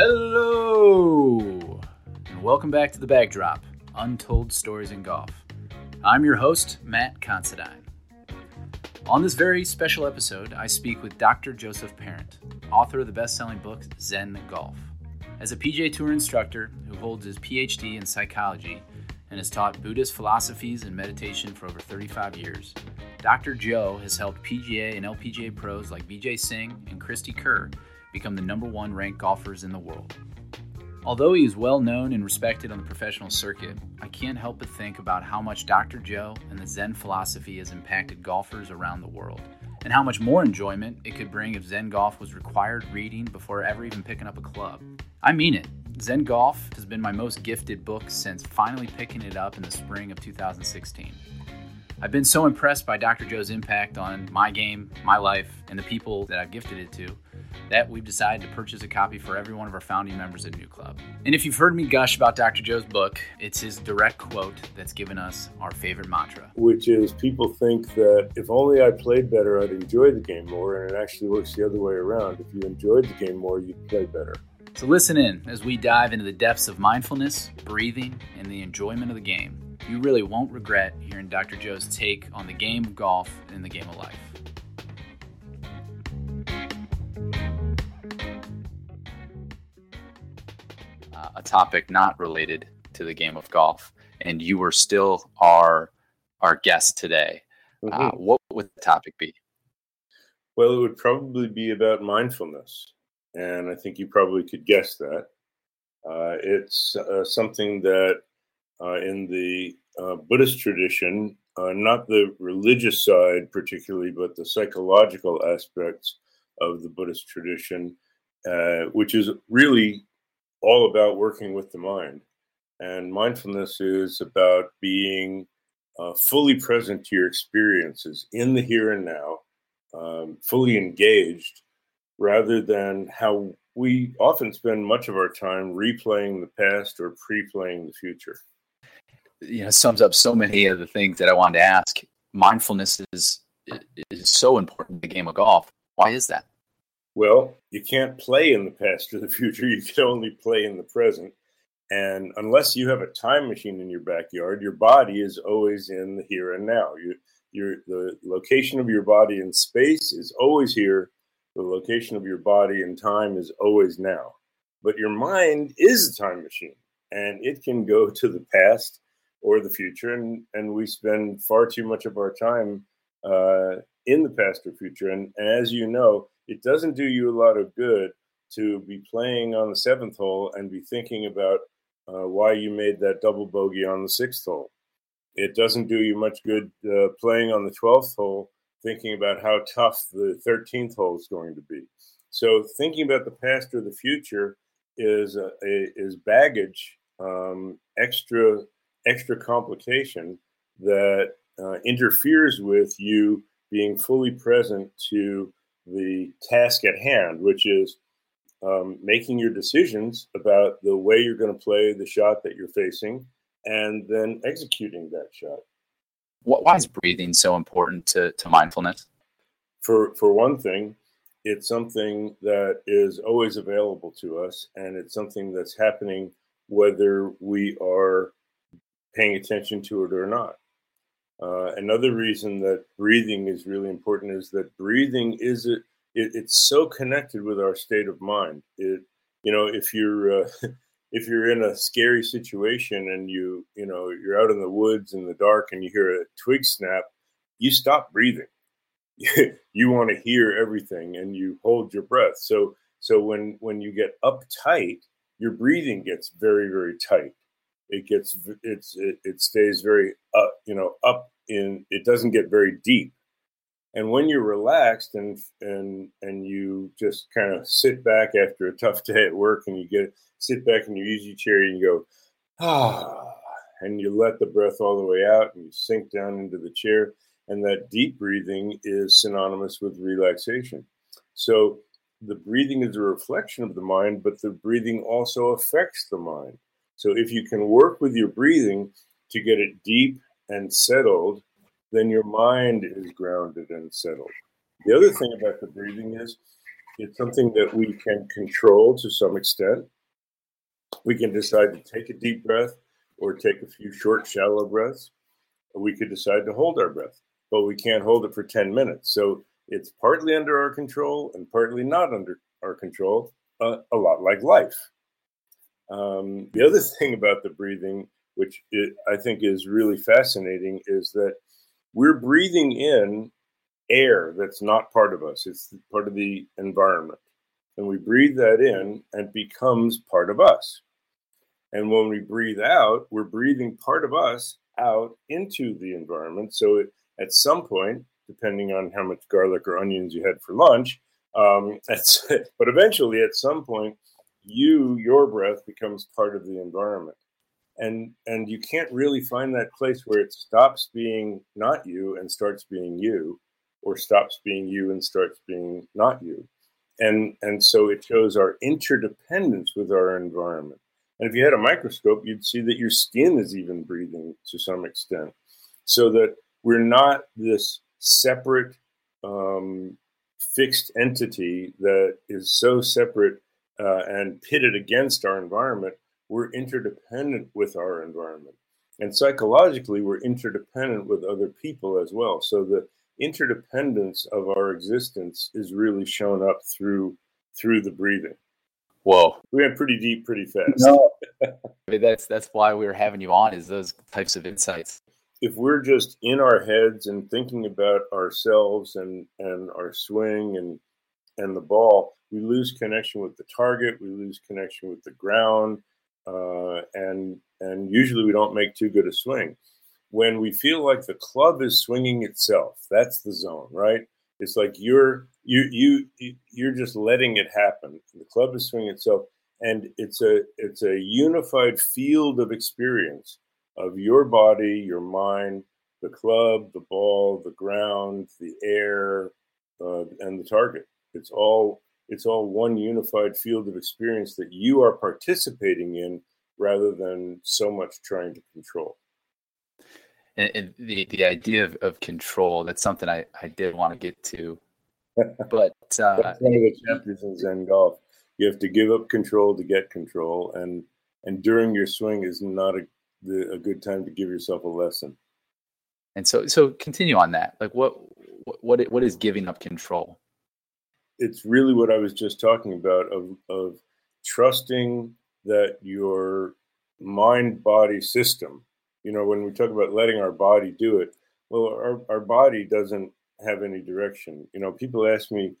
Hello, and welcome back to the Backdrop Untold Stories in Golf. I'm your host, Matt Considine. On this very special episode, I speak with Dr. Joseph Parent, author of the best selling book Zen Golf. As a PGA Tour instructor who holds his PhD in psychology and has taught Buddhist philosophies and meditation for over 35 years, Dr. Joe has helped PGA and LPGA pros like Vijay Singh and Cristie Kerr become the number one ranked golfers in the world. Although he is well known and respected on the professional circuit, I can't help but think about how much Dr. Joe and the Zen philosophy has impacted golfers around the world, and how much more enjoyment it could bring if Zen golf was required reading before ever even picking up a club. I mean it. Zen Golf has been my most gifted book since finally picking it up in the spring of 2016. I've been so impressed by Dr. Joe's impact on my game, my life, and the people that I've gifted it to that we've decided to purchase a copy for every one of our founding members at New Club. And if you've heard me gush about Dr. Joe's book, it's his direct quote that's given us our favorite mantra. Which is people think that if only I played better, I'd enjoy the game more, and it actually works the other way around. If you enjoyed the game more, you'd play better. So listen in as we dive into the depths of mindfulness, breathing, and the enjoyment of the game you really won't regret hearing Dr. Joe's take on the game of golf and the game of life. Uh, a topic not related to the game of golf, and you were still our our guest today. Uh, mm-hmm. Uh, what would the topic be? Well, it would probably be about mindfulness, and I think you probably could guess that. Uh, it's uh, something that in the uh, Buddhist tradition, uh, not the religious side particularly, but the psychological aspects of the Buddhist tradition, which is really all about working with the mind. And mindfulness is about being uh, fully present to your experiences in the here and now, um, fully engaged, rather than how we often spend much of our time replaying the past or pre playing the future you know sums up so many of the things that I wanted to ask. Mindfulness is is so important in the game of golf. Why is that? Well, you can't play in the past or the future. You can only play in the present. And unless you have a time machine in your backyard, your body is always in the here and now. You, your the location of your body in space is always here. The location of your body in time is always now. But your mind is a time machine, and it can go to the past or the future, and and we spend far too much of our time uh, in the past or future. And, as you know, it doesn't do you a lot of good to be playing on the seventh hole and be thinking about uh, why you made that double bogey on the sixth hole. It doesn't do you much good uh, playing on the twelfth hole, thinking about how tough the thirteenth hole is going to be. So thinking about the past or the future is is baggage, um, extra extra complication that uh, interferes with you being fully present to the task at hand, which is um, making your decisions about the way you're going to play the shot that you're facing and then executing that shot. Why is breathing so important to, to mindfulness? For, for one thing, it's something that is always available to us, and it's something that's happening whether we are paying attention to it or not. Uh, another reason that breathing is really important is that breathing is it, it, it's so connected with our state of mind. It you know if you're uh, if you're in a scary situation and you you know you're out in the woods in the dark and you hear a twig snap, you stop breathing. you want to hear everything and you hold your breath. So so when when you get uptight, your breathing gets very very tight it gets it's it, it stays very up you know up in it doesn't get very deep. And when you're relaxed and and and you just kind of sit back after a tough day at work and you get sit back in your easy chair and you go ah and you let the breath all the way out and you sink down into the chair and that deep breathing is synonymous with relaxation. So the breathing is a reflection of the mind but the breathing also affects the mind so if you can work with your breathing to get it deep and settled, then your mind is grounded and settled. The other thing about the breathing is It's something that we can control to some extent. We can decide to take a deep breath or take a few short, shallow breaths. We could decide to hold our breath, but we can't hold it for 10 minutes. So it's partly under our control and partly not under our control, uh, a lot like life. Um, the other thing about the breathing, which it, I think is really fascinating, is that we're breathing in air that's not part of us, it's part of the environment. And we breathe that in and becomes part of us. And when we breathe out, we're breathing part of us out into the environment. So it, at some point, depending on how much garlic or onions you had for lunch, um, but eventually at some point, you, your breath becomes part of the environment. And, and you can't really find that place where it stops being not you and starts being you, or stops being you and starts being not you. And, and so it shows our interdependence with our environment. And if you had a microscope, you'd see that your skin is even breathing to some extent. So that we're not this separate, um, fixed entity that is so separate uh, and pitted against our environment. We're interdependent with our environment. And psychologically, we're interdependent with other people as well. So the interdependence of our existence is really shown up through through the breathing. Whoa. We went pretty deep pretty fast. No. I mean, that's that's why we were having you on is those types of insights. If we're just in our heads and thinking about ourselves and and our swing and and the ball, we lose connection with the target. We lose connection with the ground, uh, and and usually we don't make too good a swing. When we feel like the club is swinging itself, that's the zone, right? It's like you're you you you're just letting it happen. The club is swinging itself, and it's a it's a unified field of experience of your body, your mind, the club, the ball, the ground, the air, uh, and the target. It's all it's all one unified field of experience that you are participating in rather than so much trying to control. And, and the the idea of, of control that's something I, I did want to get to. But uh, that's one of the chapters in zen golf. You have to give up control to get control and and during your swing is not a, the, a good time to give yourself a lesson. And so so continue on that. Like what what what is giving up control it's really what i was just talking about of of trusting that your mind body system you know, when we talk about letting our body do it, well, our, our body doesn't have any direction. You know, people ask me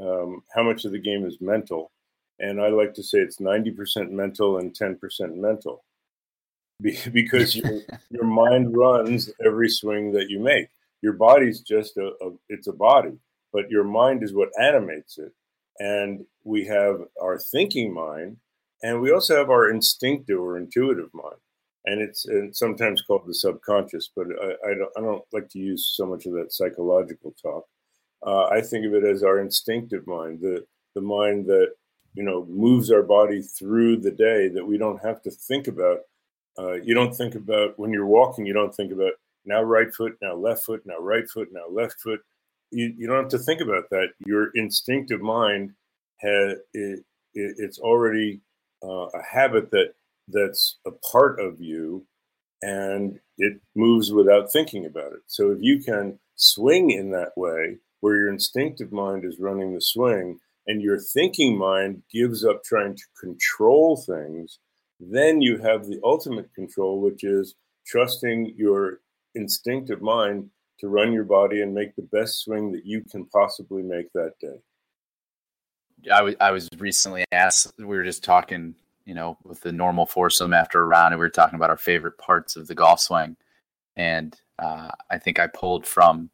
um, how much of the game is mental, and I like to say it's 90% mental and 10% mental because your, your mind runs every swing that you make. Your body's just a, a, it's a body, but your mind is what animates it. And we have our thinking mind, and we also have our instinctive or intuitive mind and it's, sometimes called the subconscious, but I, I, don't, I don't like to use so much of that psychological talk. Uh, I think of it as our instinctive mind, the the mind that you know moves our body through the day that we don't have to think about. Uh, you don't think about when you're walking. You don't think about now right foot, now left foot, now right foot, now left foot. You, you don't have to think about that. Your instinctive mind has it, it, it's already uh, a habit that that's a part of you and it moves without thinking about it. So if you can swing in that way, where your instinctive mind is running the swing and your thinking mind gives up trying to control things, then you have the ultimate control, which is trusting your instinctive mind to run your body and make the best swing that you can possibly make that day. I, w- I was recently asked, we were just talking you know, with the normal foursome after a round, and we were talking about our favorite parts of the golf swing. And uh, I think I pulled from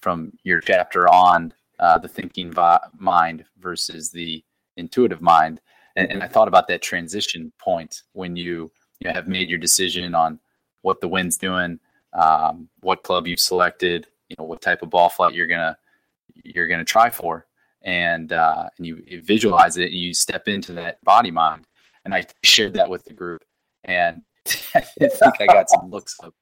from your chapter on uh, the thinking vi- mind versus the intuitive mind, and, and, I thought about that transition point when you you know, have made your decision on what the wind's doing, um, what club you've selected, you know, what type of ball flight you're gonna you're gonna try for, and uh, and you, you visualize it, and you step into that body mind and I shared that with the group, and I think I got some looks of.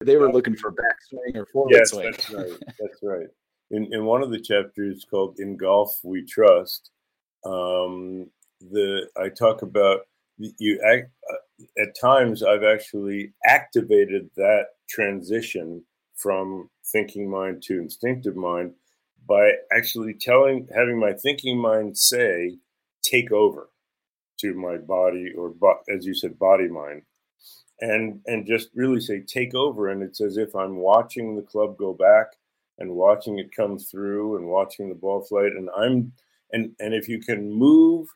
They were looking for backswing or forward yes, swing. That's right. That's right. in, in one of the chapters called "In Golf We Trust," um, the I talk about you. Act, uh, at times, I've actually activated that transition from thinking mind to instinctive mind by actually telling, having my thinking mind say, "Take over." to my body or as you said body mind and and just really say take over and it's as if i'm watching the club go back and watching it come through and watching the ball flight and i'm and and if you can move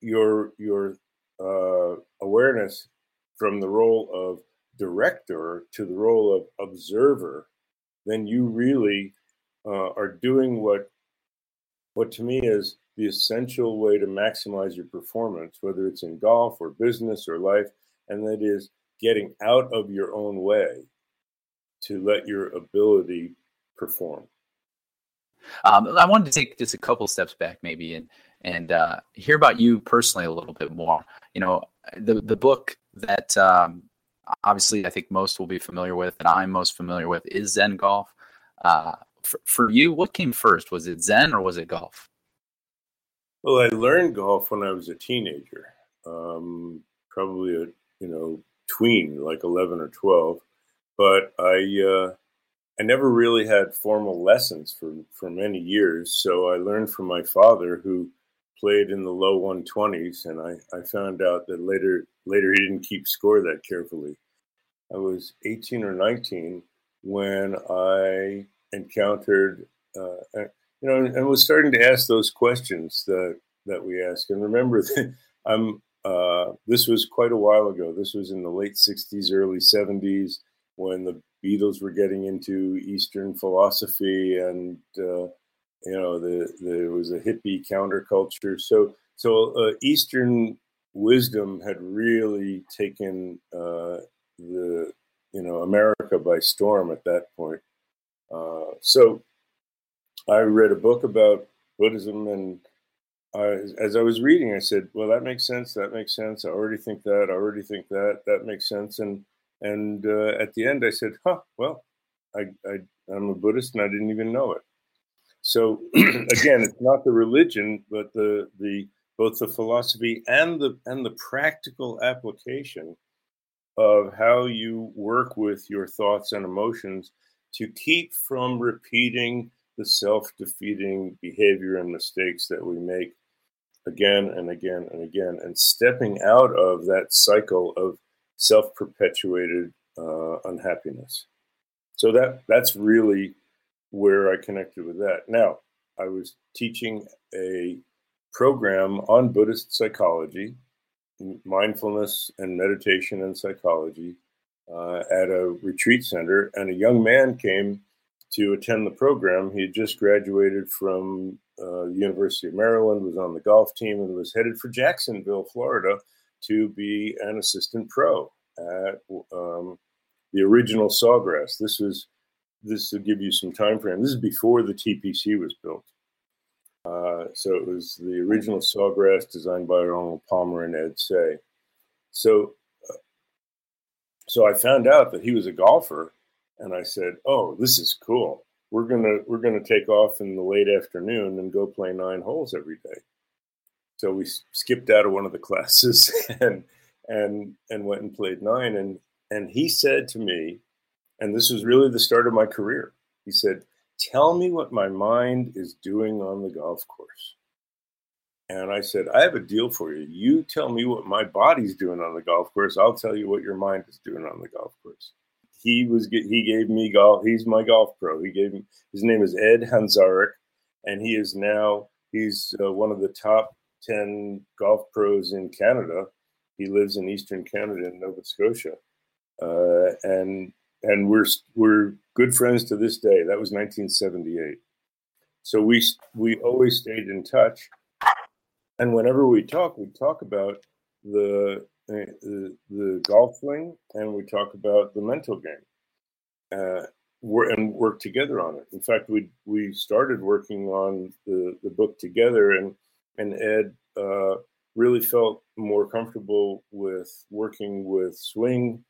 your your uh, awareness from the role of director to the role of observer then you really uh, are doing what what to me is the essential way to maximize your performance, whether it's in golf or business or life, and that is getting out of your own way to let your ability perform. Um, I wanted to take just a couple steps back, maybe, and and uh, hear about you personally a little bit more. You know, the the book that um, obviously I think most will be familiar with, and I'm most familiar with, is Zen Golf. Uh, for, for you, what came first? Was it Zen or was it golf? Well, I learned golf when I was a teenager, um, probably a you know tween, like eleven or twelve. But I uh, I never really had formal lessons for for many years. So I learned from my father, who played in the low 120s, and I, I found out that later later he didn't keep score that carefully. I was 18 or 19 when I encountered uh, you know, and was starting to ask those questions that that we ask. And remember, that I'm uh, this was quite a while ago. This was in the late '60s, early '70s, when the Beatles were getting into Eastern philosophy, and uh, you know, the, there was a hippie counterculture. So, so uh, Eastern wisdom had really taken uh, the you know America by storm at that point. Uh, so I read a book about Buddhism, and I, as I was reading, I said, "Well, that makes sense. That makes sense. I already think that. I already think that. That makes sense." And and uh, at the end, I said, "Huh. Well, I, I I'm a Buddhist, and I didn't even know it." So again, it's not the religion, but the the both the philosophy and the and the practical application of how you work with your thoughts and emotions to keep from repeating the self defeating behavior and mistakes that we make again and again and again, and stepping out of that cycle of self perpetuated uh, unhappiness. So that that's really where I connected with that. Now, I was teaching a program on Buddhist psychology, mindfulness and meditation and psychology uh, at a retreat center, and a young man came to attend the program. He had just graduated from uh, University of Maryland, was on the golf team, and was headed for Jacksonville, Florida, to be an assistant pro at um, the original Sawgrass. This was this will give you some time frame. This is before the TPC was built. Uh, so it was the original Sawgrass designed by Arnold Palmer and Ed Seay. So, uh, so I found out that he was a golfer and I said, "Oh, this is cool. We're gonna we're gonna take off in the late afternoon and go play nine holes every day." So we skipped out of one of the classes and and and went and played nine. And and he said to me, and this was really the start of my career. He said, "Tell me what my mind is doing on the golf course." And I said, I have a deal for you. You tell me what my body's doing on the golf course. I'll tell you what your mind is doing on the golf course he was he gave me golf. He's my golf pro. He gave me his name is Ed Hanzarik, and he is now he's uh, one of the top ten golf pros in Canada. He lives in Eastern Canada in Nova Scotia, uh, and and we're we're good friends to this day. That was 1978. So we we always stayed in touch, and whenever we talk, we talk about the the, the golf swing and we talk about the mental game. Uh, and work together on it. In fact, we we started working on the, the book together, and and Ed uh, really felt more comfortable with working with swing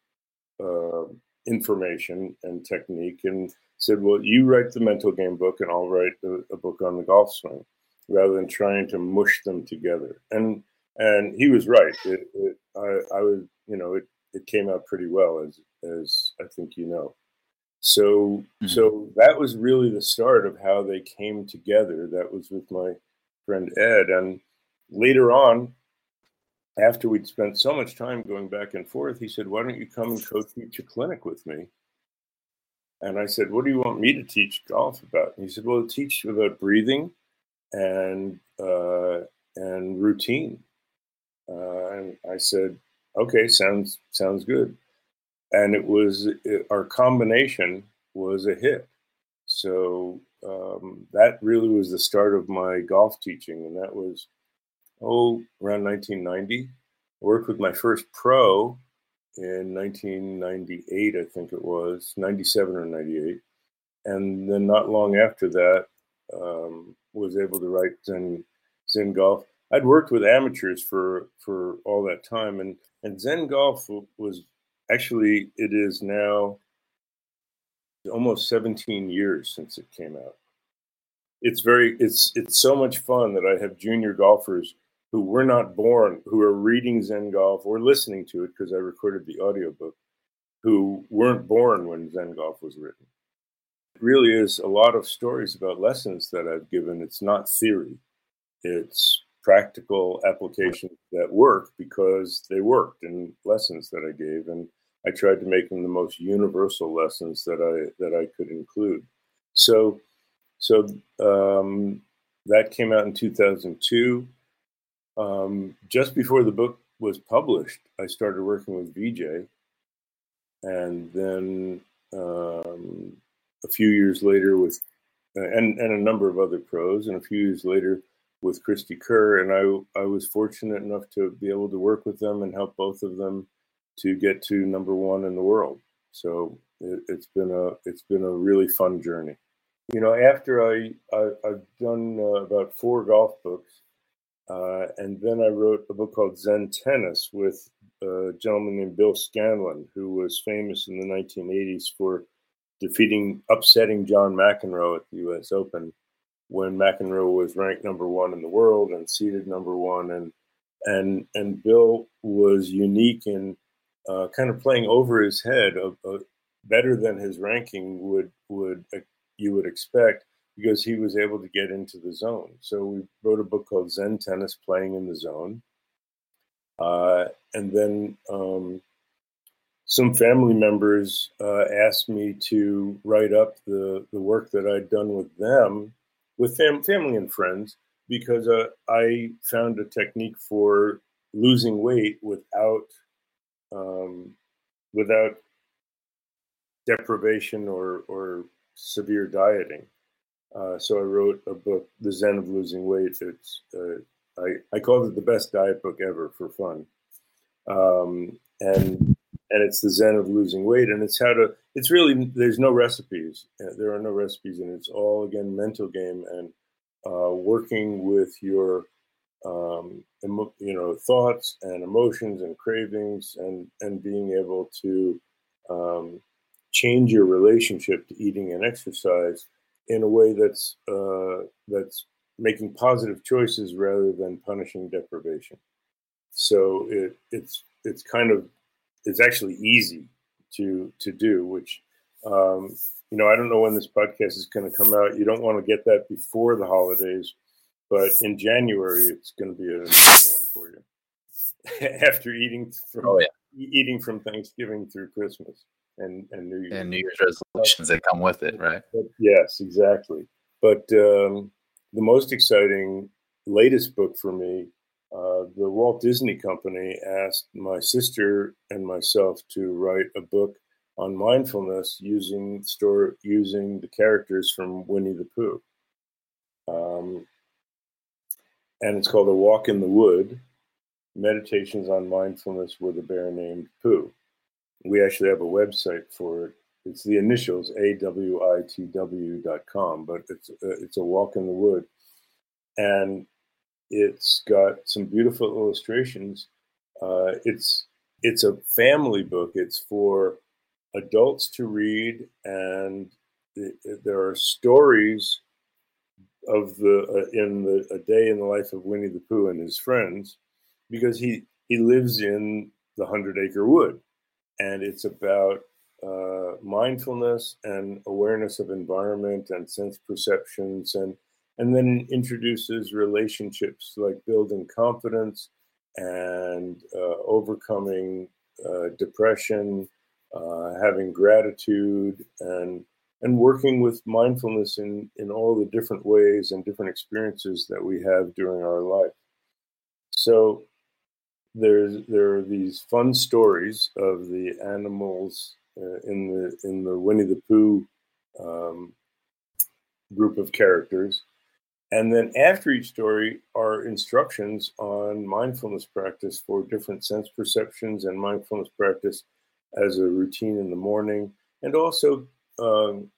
uh, information and technique and said, Well, you write the mental game book and I'll write a, a book on the golf swing rather than trying to mush them together. And and he was right. It, it, I, I was, you know, it, it came out pretty well, as as I think you know. So mm-hmm. so that was really the start of how they came together. That was with my friend Ed, and later on, after we'd spent so much time going back and forth, he said, "Why don't you come and co-teach a clinic with me?" And I said, "What do you want me to teach golf about?" And he said, "Well, teach about breathing and uh, and routine." Uh, and I said, "Okay, sounds sounds good." And it was it, our combination was a hit. So um, that really was the start of my golf teaching, and that was oh around 1990. I worked with my first pro in 1998, I think it was 97 or 98, and then not long after that, um, was able to write Zen Zen Golf. I'd worked with amateurs for for all that time, and and Zen Golf was actually it is now almost 17 years since it came out. It's very it's it's so much fun that I have junior golfers who were not born who are reading Zen Golf or listening to it because I recorded the audiobook who weren't born when Zen Golf was written. It really is a lot of stories about lessons that I've given. It's not theory. It's practical applications that work because they worked and lessons that I gave, and I tried to make them the most universal lessons that I that I could include. So, so um, that came out in 2002. Um, just before the book was published, I started working with Vijay, and then um, a few years later with and and a number of other pros, and a few years later with Cristie Kerr, and I I was fortunate enough to be able to work with them and help both of them to get to number one in the world. So it, has been a it's been a really fun journey. You know, after I, I have done uh, about four golf books, uh, and then I wrote a book called Zen Tennis with a gentleman named Bill Scanlon, who was famous in the 1980s for defeating, upsetting John McEnroe at the U.S. Open when McEnroe was ranked number one in the world and seeded number one, and and and Bill was unique in uh, kind of playing over his head, better than his ranking would would uh, you would expect, because he was able to get into the zone. So we wrote a book called Zen Tennis: Playing in the Zone, uh, and then. Um, some family members uh, asked me to write up the, the work that I'd done with them, with fam- family and friends, because uh, I found a technique for losing weight without um, without deprivation or, or severe dieting. Uh, so I wrote a book, The Zen of Losing Weight. It's uh, I, I called it the best diet book ever for fun. Um, and and it's the zen of losing weight and it's how to it's really there's no recipes uh, there are no recipes and it's all again mental game and uh, working with your um, emo, you know thoughts and emotions and cravings and and being able to um, change your relationship to eating and exercise in a way that's uh, that's making positive choices rather than punishing deprivation so it, it's it's kind of it's actually easy to to do. Which um, you know, I don't know when this podcast is going to come out. You don't want to get that before the holidays, but in January it's going to be a one for you. After eating from oh, yeah. eating from Thanksgiving through Christmas and and New Year's and New Year's resolutions that come with it, right? But, yes, exactly. But um, the most exciting latest book for me uh, the Walt Disney Company asked my sister and myself to write a book on mindfulness using store using the characters from Winnie the Pooh. Um, and it's called A Walk in the Wood Meditations on Mindfulness with a Bear Named Pooh. We actually have a website for it. It's the initials awitw dot com, but it's uh, it's a walk in the wood, and it's got some beautiful illustrations. Uh, it's it's a family book. It's for adults to read, and there are stories of the uh, in the a day in the life of Winnie the Pooh and his friends, because he he lives in the Hundred Acre Wood, and it's about uh, mindfulness and awareness of environment and sense perceptions and and then introduces relationships like building confidence and uh, overcoming uh, depression, uh, having gratitude, and and working with mindfulness in in all the different ways and different experiences that we have during our life. So there's there are these fun stories of the animals uh, in the in the Winnie the Pooh um, group of characters, and then after each story are instructions on mindfulness practice for different sense perceptions and mindfulness practice as a routine in the morning, and also um,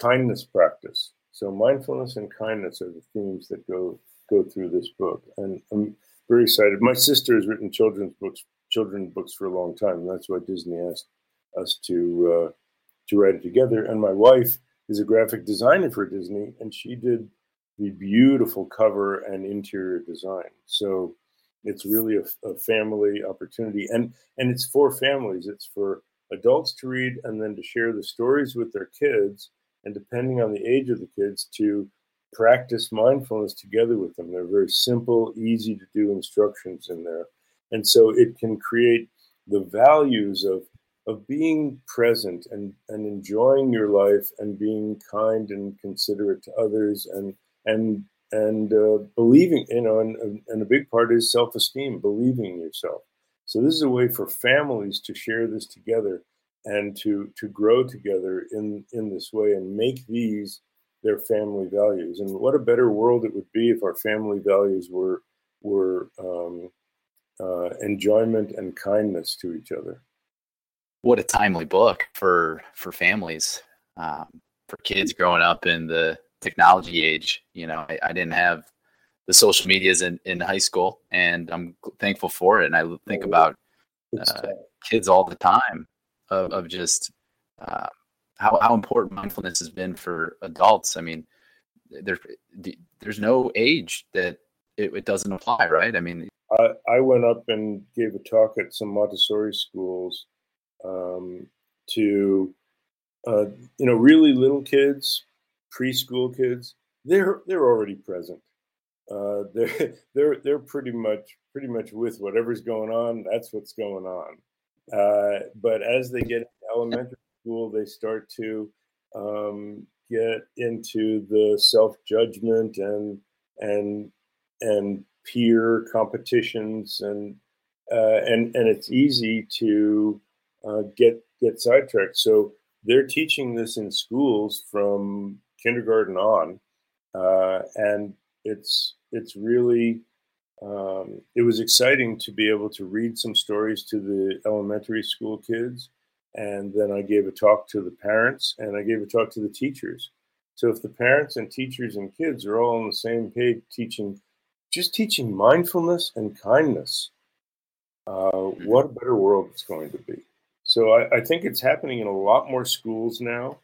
kindness practice. So mindfulness and kindness are the themes that go go through this book, and I'm very excited. My sister has written children's books, children's books for a long time, and that's why Disney asked us to uh, to write it together. And my wife is a graphic designer for Disney, and she did the beautiful cover and interior design. So it's really a, a, family opportunity, and and it's for families. It's for adults to read and then to share the stories with their kids, and depending on the age of the kids, to practice mindfulness together with them. They're very simple, easy to do instructions in there, and so it can create the values of of being present and, and enjoying your life and being kind and considerate to others and and and uh, believing you know and, and a big part is self-esteem believing in yourself so this is a way for families to share this together and to to grow together in in this way and make these their family values. And what a better world it would be if our family values were were um, uh, enjoyment and kindness to each other. What a timely book for for families um, for kids growing up in the technology age you know I, I, didn't have the social medias in, in high school and i'm thankful for it. And i think oh, about uh, kids all the time of, of just uh, how, how important mindfulness has been for adults i mean there, there's no age that it, it doesn't apply right i mean I, I went up and gave a talk at some montessori schools um, to uh, you know really little kids, preschool kids. They're they're already present. Uh, they're they're they're pretty much pretty much with whatever's going on. That's what's going on. Uh, but as they get into elementary school, they start to um, get into the self judgment and and and peer competitions and uh, and and it's easy to uh, get get sidetracked. So they're teaching this in schools from kindergarten on, uh, and it's it's really um, it was exciting to be able to read some stories to the elementary school kids, and then I gave a talk to the parents, and I gave a talk to the teachers. So if the parents and teachers and kids are all on the same page, teaching just teaching mindfulness and kindness, uh, mm-hmm. what a better world it's going to be. So I, I, think it's happening in a lot more schools now,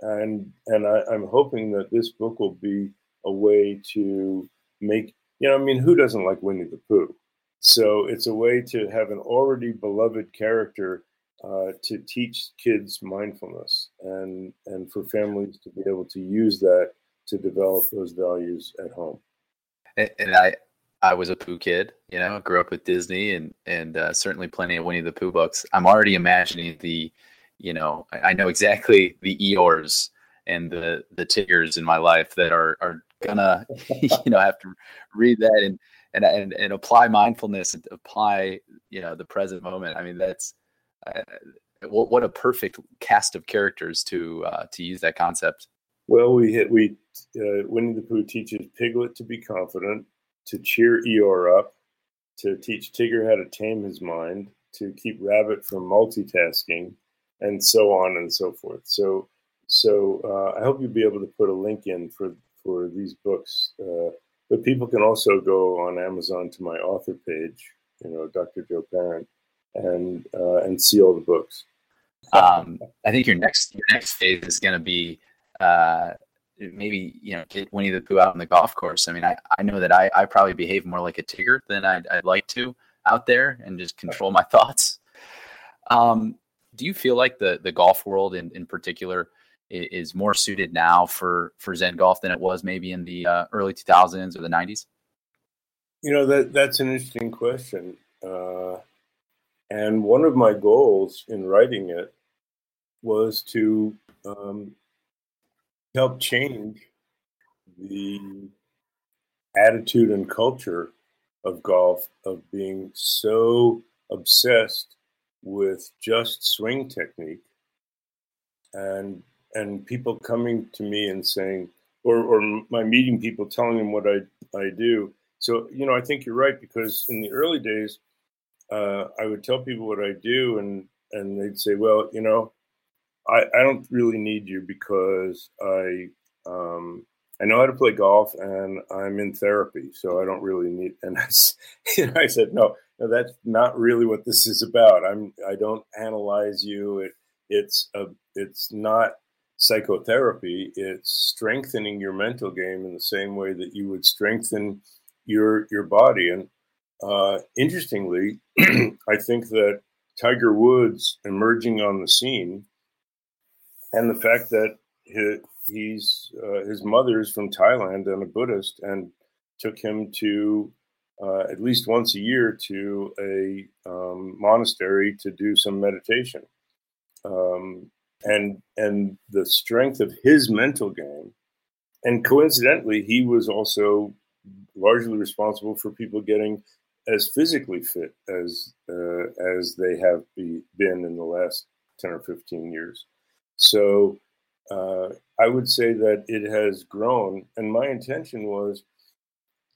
and and I, I'm hoping that this book will be a way to make you know I mean who doesn't like Winnie the Pooh? So it's a way to have an already beloved character uh, to teach kids mindfulness and and for families to be able to use that to develop those values at home. And, and I I was a Pooh kid, you know, grew up with Disney and and uh, certainly plenty of Winnie the Pooh books. I'm already imagining the, you know, I, know exactly the Eeyores and the the Tiggers in my life that are are gonna, you know, have to read that and and and, and apply mindfulness and apply, you know, the present moment. I mean, that's uh, what, what a perfect cast of characters to uh, to use that concept. Well, we hit we uh, Winnie the Pooh teaches Piglet to be confident to cheer Eeyore up, to teach Tigger how to tame his mind, to keep Rabbit from multitasking, and so on and so forth. So, so uh, I hope you'll be able to put a link in for for these books. Uh, but people can also go on Amazon to my author page, you know, Dr. Joe Parent, and uh, and see all the books. um, I think your next your next phase is going to be uh, maybe you know get Winnie the Pooh out on the golf course. I mean, I, I know that I, I probably behave more like a Tigger than I'd, I'd like to out there and just control my thoughts. Um, do you feel like the the golf world in, in particular is more suited now for for Zen golf than it was maybe in the uh, early 2000s or the 90s? You know that that's an interesting question, uh, and one of my goals in writing it was to um, help change the attitude and culture of golf of being so obsessed with just swing technique and and people coming to me and saying or or my meeting people telling them what I I do. So you know I think you're right because in the early days uh, I would tell people what I do and and they'd say well you know I, I don't really need you because I um, I know how to play golf and I'm in therapy, so I don't really need. And I, I said, no, no, that's not really what this is about. I'm I don't analyze you. It it's a it's not psychotherapy. It's strengthening your mental game in the same way that you would strengthen your your body. And uh, interestingly, I think that Tiger Woods emerging on the scene and the fact that he, he's uh, his mother is from Thailand and a Buddhist, and took him to uh, at least once a year to a um, monastery to do some meditation, um, and and the strength of his mental game, and coincidentally, he was also largely responsible for people getting as physically fit as uh, as they have be, been in the last ten or fifteen years. So uh, I would say that it has grown, and my intention was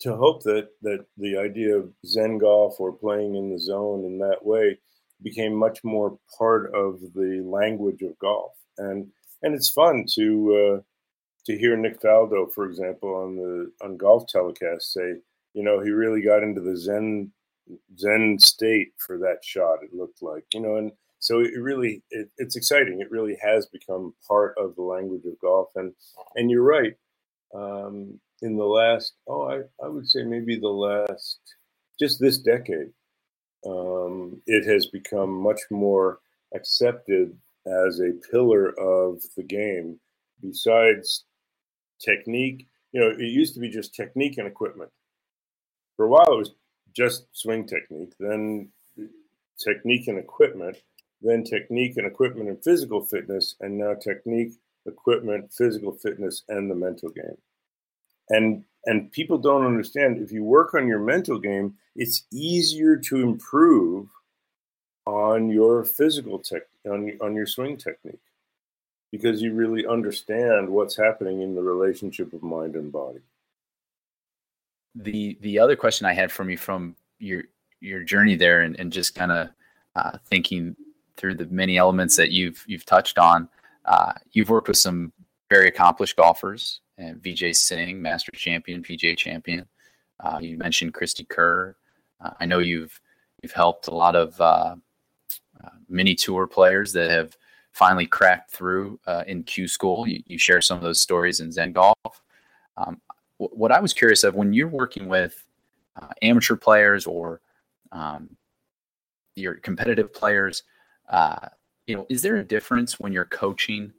to hope that that the idea of Zen golf or playing in the zone in that way became much more part of the language of golf, and and it's fun to uh, to hear Nick Faldo, for example, on the on golf telecast say, you know, he really got into the Zen Zen state for that shot. It looked like, you know, and so it really it, it's exciting. It really has become part of the language of golf, and and you're right. Um, in the last, oh, I, I would say maybe the last, just this decade, um, it has become much more accepted as a pillar of the game. Besides technique, you know, it used to be just technique and equipment. For a while, it was just swing technique, then technique and equipment, then technique and equipment and physical fitness, and now technique, equipment, physical fitness, and the mental game. And and people don't understand if you work on your mental game, it's easier to improve on your physical tech on, on your swing technique because you really understand what's happening in the relationship of mind and body. The the other question I had from you from your your journey there and, and just kind of uh, thinking through the many elements that you've you've touched on. Uh, you've worked with some very accomplished golfers, and Vijay Singh, Master Champion, PGA Champion. Uh, you mentioned Cristie Kerr. Uh, I know you've you've helped a lot of uh, uh, mini tour players that have finally cracked through in Q School. You, you, share some of those stories in Zen Golf. Um, what I was curious of when you're working with amateur players or um, your competitive players, uh, you know, is there a difference when you're coaching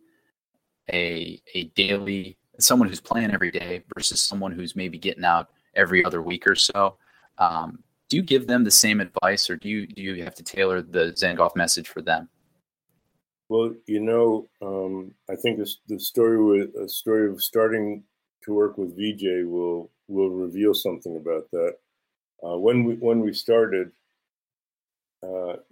a a daily someone who's playing every day versus someone who's maybe getting out every other week or so? Um, do you give them the same advice, or do you do you have to tailor the Zen golf message for them? Well, you know, um, I think this, the story with a story of starting to work with Vijay will will reveal something about that. Uh, when we when we started, uh,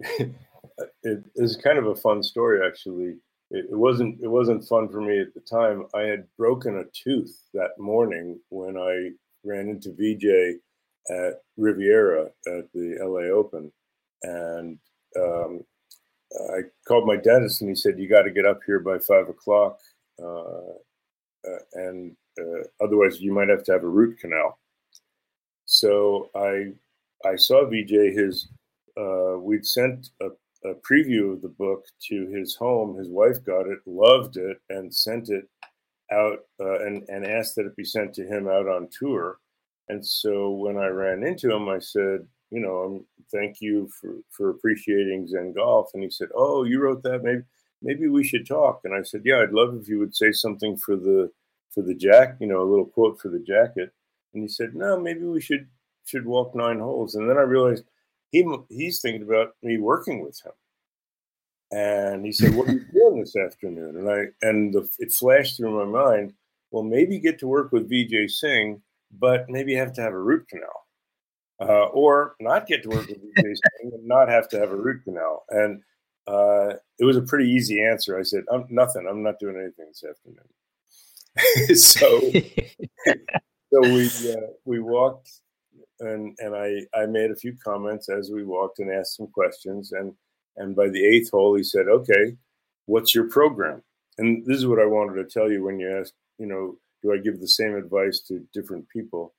it is kind of a fun story actually. It, it, wasn't it wasn't fun for me at the time. I had broken a tooth that morning when I ran into Vijay at Riviera at the LA Open, and um, I called my dentist and he said you got to get up here by five o'clock, uh, uh, and uh, otherwise you might have to have a root canal. So I I saw Vijay. His uh, we'd sent a a preview of the book to his home. His wife got it, loved it, and sent it out uh, and and asked that it be sent to him out on tour. And so when I ran into him, I said, you know, um, thank you for for appreciating Zen golf. And he said, oh, you wrote that, maybe maybe we should talk. And I said, yeah, I'd love if you would say something for the for the jack, you know, a little quote for the jacket. And he said, no, maybe we should should walk nine holes. And then I realized he he's thinking about me working with him. And he said, "What are you doing this afternoon?" And I and the, it flashed through my mind. Well, maybe get to work with Vijay Singh, but maybe you have to have a root canal, uh, or not get to work with Vijay Singh and not have to have a root canal. And uh, it was a pretty easy answer. I said, I'm, "Nothing. I'm not doing anything this afternoon." so, so we uh, we walked, and and I I made a few comments as we walked and asked some questions and and by the eighth hole, he said, okay, what's your program? And this is what I wanted to tell you when you asked, you know, do I give the same advice to different people?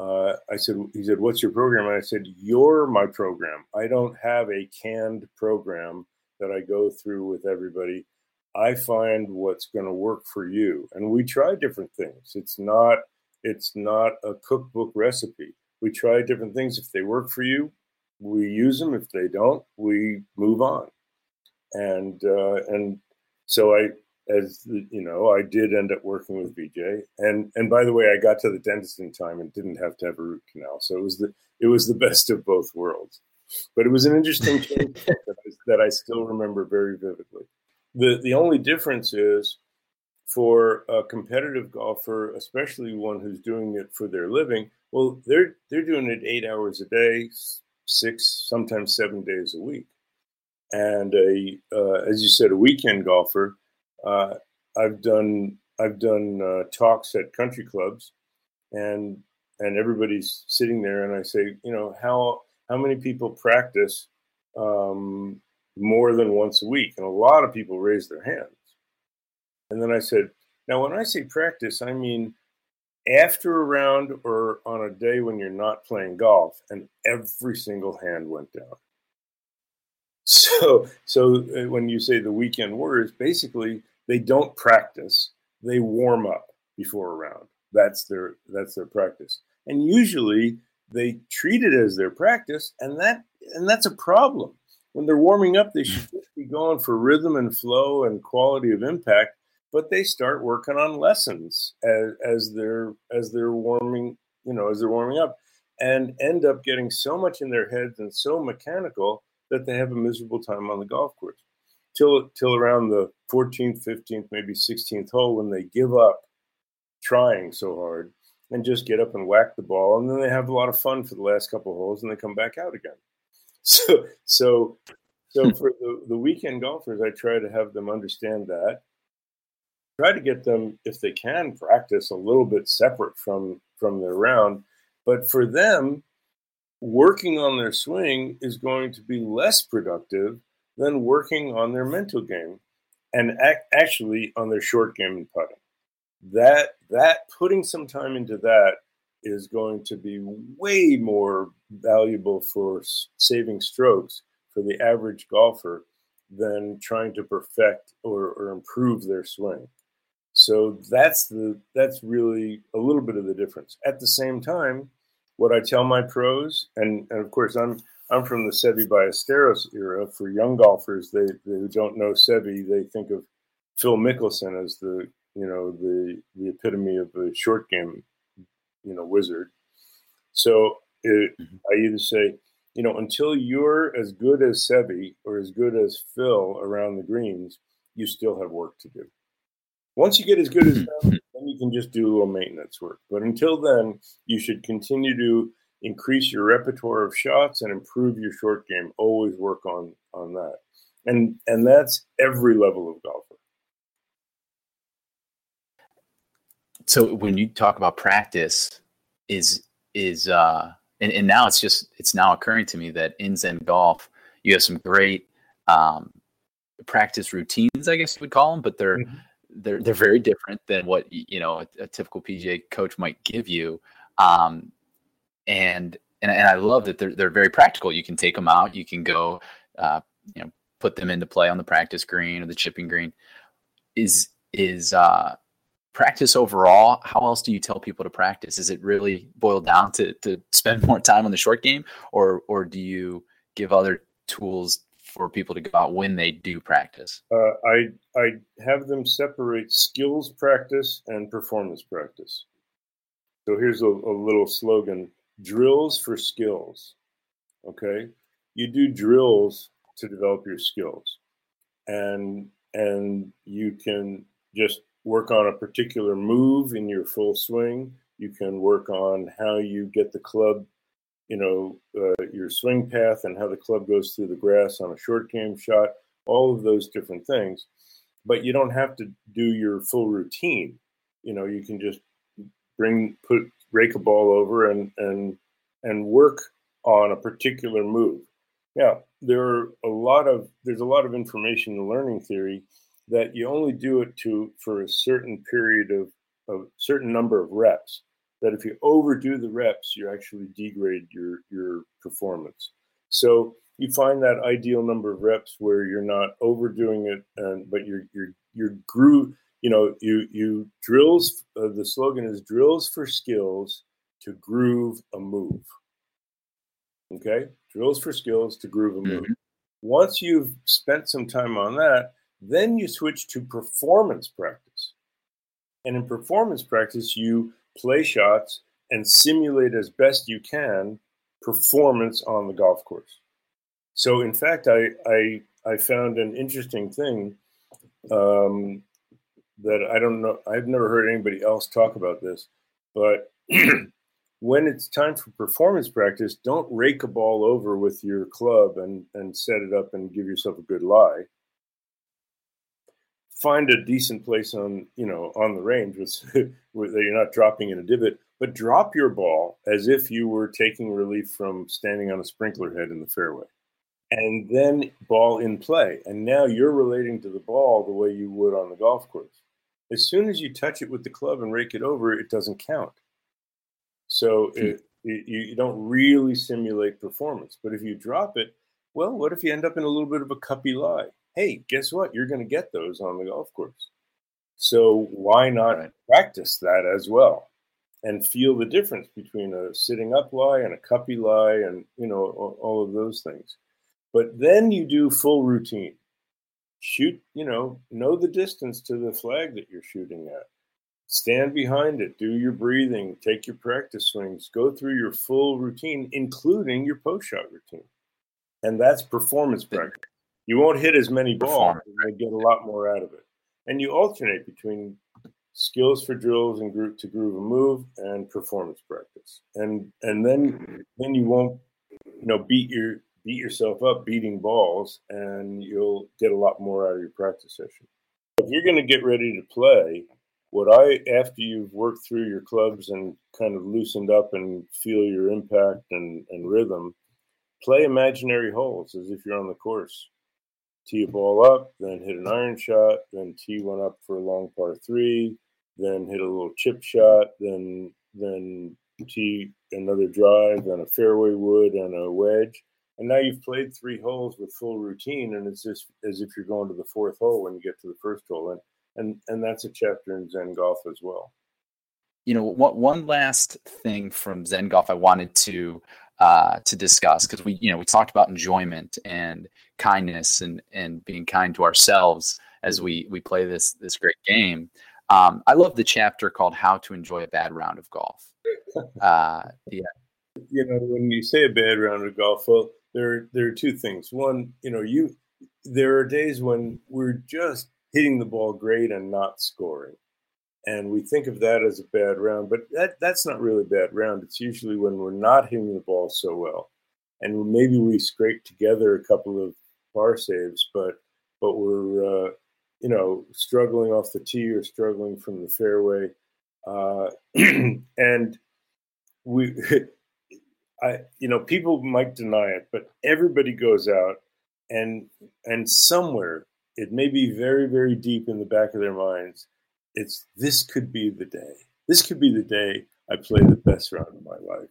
Uh, I said, he said, what's your program? And I said, you're my program. I don't have a canned program that I go through with everybody. I find what's going to work for you. And we try different things. It's not, it's not a cookbook recipe. We try different things. If they work for you, we use them. If they don't, we move on. And uh, and so I, as you know, I did end up working with Vijay. And and by the way, I got to the dentist in time and didn't have to have a root canal. So it was the it was the best of both worlds. But it was an interesting change that, I, that I still remember very vividly. The the only difference is for a competitive golfer, especially one who's doing it for their living, well, they're they're doing it eight hours a day, six, sometimes seven days a week. And a, uh, as you said, a weekend golfer. Uh, I've done I've done uh, talks at country clubs, and and everybody's sitting there, and I say, you know, how how many people practice um, more than once a week? And a lot of people raised their hands. And then I said, now when I say practice, I mean after a round or on a day when you're not playing golf, and every single hand went down. So, so uh, when you say the weekend warriors, basically they don't practice; they warm up before a round. That's their that's their practice, and usually they treat it as their practice, and that and that's a problem. When they're warming up, they should just be going for rhythm and flow and quality of impact but they start working on lessons as, as they're as they're warming you know as they're warming up and end up getting so much in their heads and so mechanical that they have a miserable time on the golf course. Till till around the 14th 15th maybe 16th hole when they give up trying so hard and just get up and whack the ball and then they have a lot of fun for the last couple holes and they come back out again so so so hmm. for the, the weekend golfers i try to have them understand that. Try to get them if they can practice a little bit separate from from their round. But for them working on their swing is going to be less productive than working on their mental game and ac- actually on their short game and putting. That that putting some time into that is going to be way more valuable for saving strokes for the average golfer than trying to perfect or, or improve their swing. So that's the that's really a little bit of the difference. At the same time, what I tell my pros, and, and of course I'm I'm from the Seve Ballesteros era. For young golfers, they, they who don't know Seve, they think of Phil Mickelson as the you know the the epitome of a short game, you know, wizard. So it, mm-hmm. I either say, you know, until you're as good as Seve or as good as Phil around the greens, you still have work to do. Once you get as good as them, then you can just do a little maintenance work. But until then, you should continue to increase your repertoire of shots and improve your short game. Always work on on that, and and that's every level of golfer. So when you talk about practice, is is uh, and, and now it's just it's now occurring to me that in Zen golf you have some great um, practice routines, I guess you would call them, but they're mm-hmm they're they're very different than what you know a, a typical PGA coach might give you. Um, and and and I love that they're they're very practical. You can take them out. You can go, uh, you know, put them into play on the practice green or the chipping green. Is is uh, practice overall? How else do you tell people to practice? Is it really boiled down to to spend more time on the short game, or or do you give other tools for people to go out when they do practice? Uh, I I have them separate skills practice and performance practice. So here's a, a little slogan: drills for skills. Okay, you do drills to develop your skills, and and you can just work on a particular move in your full swing. You can work on how you get the club you know, uh, your swing path and how the club goes through the grass on a short game shot, all of those different things. But you don't have to do your full routine. You know, you can just bring put rake a ball over and and and work on a particular move. Yeah, there are a lot of there's a lot of information in learning theory that you only do it to for a certain period of a certain number of reps that if you overdo the reps, you actually degrade your your performance. So you find that ideal number of reps where you're not overdoing it, and but you're you're you're groove. You know, you you drills. Uh, the slogan is drills for skills to groove a move. Okay, drills for skills to groove a move. Mm-hmm. Once you've spent some time on that, then you switch to performance practice. And in performance practice, you play shots, and simulate as best you can performance on the golf course. So, in fact, I I, I found an interesting thing um, that I don't know. I've never heard anybody else talk about this, but when it's time for performance practice, don't rake a ball over with your club and and set it up and give yourself a good lie find a decent place on you know on the range with, with that you're not dropping in a divot but drop your ball as if you were taking relief from standing on a sprinkler head in the fairway. And then ball in play. And now you're relating to the ball the way you would on the golf course. As soon as you touch it with the club and rake it over it doesn't count. So hmm. it, it, you don't really simulate performance. But if you drop it well what if you end up in a little bit of a cuppy lie hey, guess what? You're going to get those on the golf course. So why not right. practice that as well and feel the difference between a sitting up lie and a cuppy lie and, you know, all, of those things. But then you do full routine. Shoot, you know, know the distance to the flag that you're shooting at. Stand behind it, do your breathing, take your practice swings, go through your full routine, including your post shot routine. And that's performance practice. You won't hit as many balls, and get a lot more out of it. And you alternate between skills for drills and group to groove a move and performance practice. And and then then you won't you know beat your beat yourself up beating balls and you'll get a lot more out of your practice session. If you're going to get ready to play, what I after you've worked through your clubs and kind of loosened up and feel your impact and, and rhythm, play imaginary holes as if you're on the course tee a ball up, then hit an iron shot, then tee one up for a long par three, then hit a little chip shot, then then tee another drive, then a fairway wood and a wedge. And now you've played three holes with full routine, and it's just as if you're going to the fourth hole when you get to the first hole. And and and that's a chapter in Zen golf as well. You know, one one last thing from Zen golf I wanted to uh, to discuss because we you know we talked about enjoyment and kindness and and being kind to ourselves as we we play this this great game. Um, I love the chapter called "How to Enjoy a Bad Round of Golf." Uh, yeah, you know when you say a bad round of golf, well, there there are two things. One, you know, you there are days when we're just hitting the ball great and not scoring and we think of that as a bad round, but that that's not really a bad round. It's usually when we're not hitting the ball so well, and maybe we scrape together a couple of par saves, but but we're uh, you know struggling off the tee or struggling from the fairway, uh, and we. I, you know, people might deny it, but everybody goes out and and somewhere it may be very, very deep in the back of their minds it's this could be the day. This could be the day I play the best round of my life.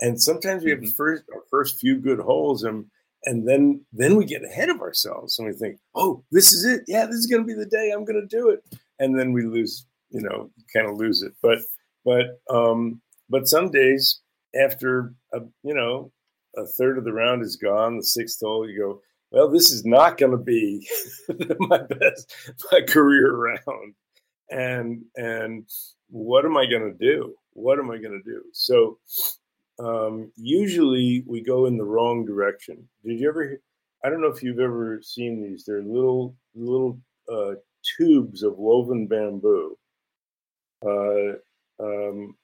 And sometimes we have mm-hmm. first our first few good holes and and then then we get ahead of ourselves and we think, oh, this is it. Yeah, this is going to be the day I'm going to do it, and then we lose, you know, kind of lose it. But but um, but some days after a, you know a third of the round is gone, the sixth hole, you go, well, this is not going to be my best my career round, and and what am I going to do? What am I going to do? So um, usually we go in the wrong direction. Did you ever? I don't know if you've ever seen these. They're little little uh, tubes of woven bamboo, uh, um,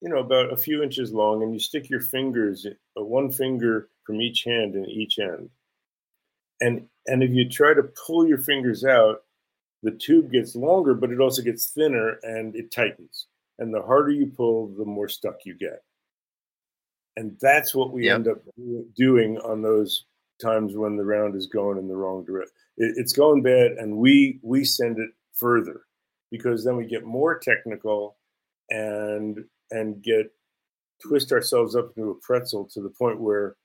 you know, about a few inches long, and you stick your fingers, uh, one finger from each hand in each end, and and if you try to pull your fingers out, the tube gets longer, but it also gets thinner and it tightens. And the harder you pull, the more stuck you get and that's what we yep. end up doing on those times when the round is going in the wrong direction. It's going bad, and we we send it further because then we get more technical and and get twist ourselves up into a pretzel to the point where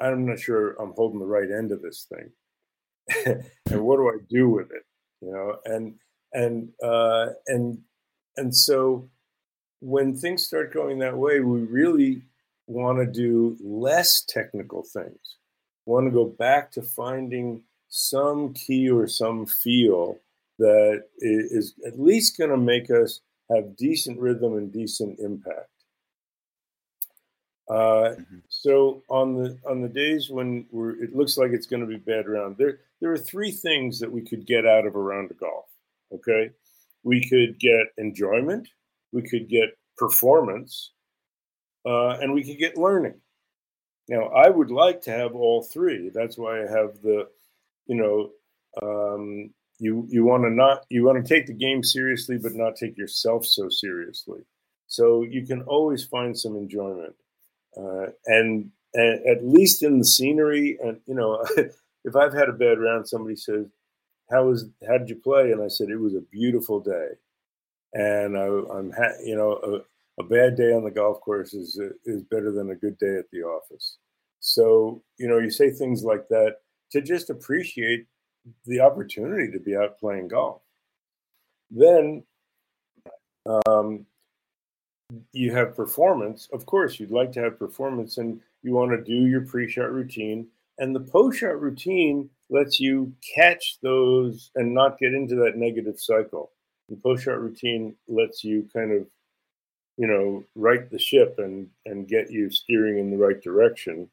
I'm not sure I'm holding the right end of this thing, and what do I do with it? You know, and and uh, and and so when things start going that way, we really want to do less technical things, want to go back to finding some key or some feel that is at least going to make us have decent rhythm and decent impact. Uh, mm-hmm. So on the on the days when we're, it looks like it's going to be bad round, there there are three things that we could get out of a round of golf. Okay, we could get enjoyment, we could get performance, uh, and we could get learning. Now, I would like to have all three. That's why I have the, you know, um, you you want to not you want to take the game seriously, but not take yourself so seriously. So you can always find some enjoyment, uh, and, and at least in the scenery. And you know, if I've had a bad round, somebody says, "How was how did you play?" And I said, "It was a beautiful day." and I, am ha- you know, uh, a bad day on the golf course is is better than a good day at the office. So you know, you say things like that to just appreciate the opportunity to be out playing golf. Then um, you have performance. Of course, you'd like to have performance, and you want to do your pre-shot routine. And the post-shot routine lets you catch those and not get into that negative cycle. The post-shot routine lets you kind of you know, right the ship and and get you steering in the right direction,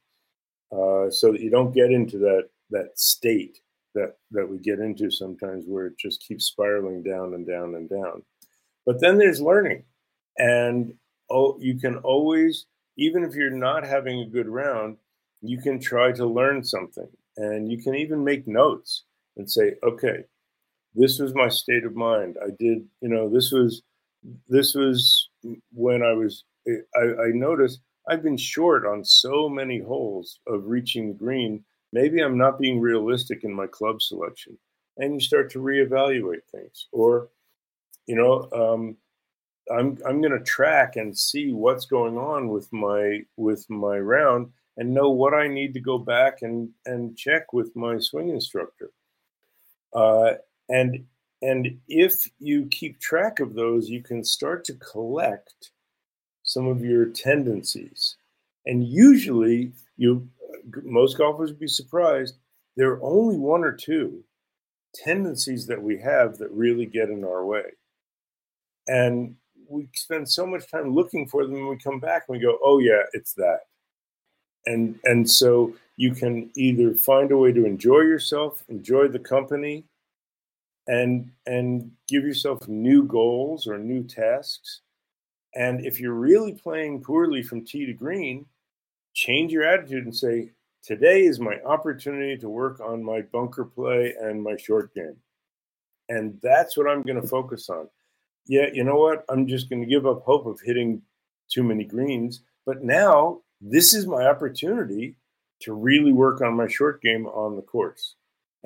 uh, so that you don't get into that that state that that we get into sometimes where it just keeps spiraling down and down and down. But then there's learning, and oh, you can always, even if you're not having a good round, you can try to learn something, and you can even make notes and say, okay, this was my state of mind. I did, you know, this was this was when I was, I, I noticed I've been short on so many holes of reaching the green. Maybe I'm not being realistic in my club selection. And you start to reevaluate things. Or, you know, um, I'm I'm going to track and see what's going on with my with my round and know what I need to go back and and check with my swing instructor. Uh, and and if you keep track of those, you can start to collect some of your tendencies. And usually, you most golfers would be surprised. There are only one or two tendencies that we have that really get in our way. And we spend so much time looking for them and we come back and we go, oh yeah, it's that. And and so you can either find a way to enjoy yourself, enjoy the company, and and give yourself new goals or new tasks. And if you're really playing poorly from tee to green, change your attitude and say, today is my opportunity to work on my bunker play and my short game. And that's what I'm going to focus on. Yeah, you know what? I'm just going to give up hope of hitting too many greens. But now this is my opportunity to really work on my short game on the course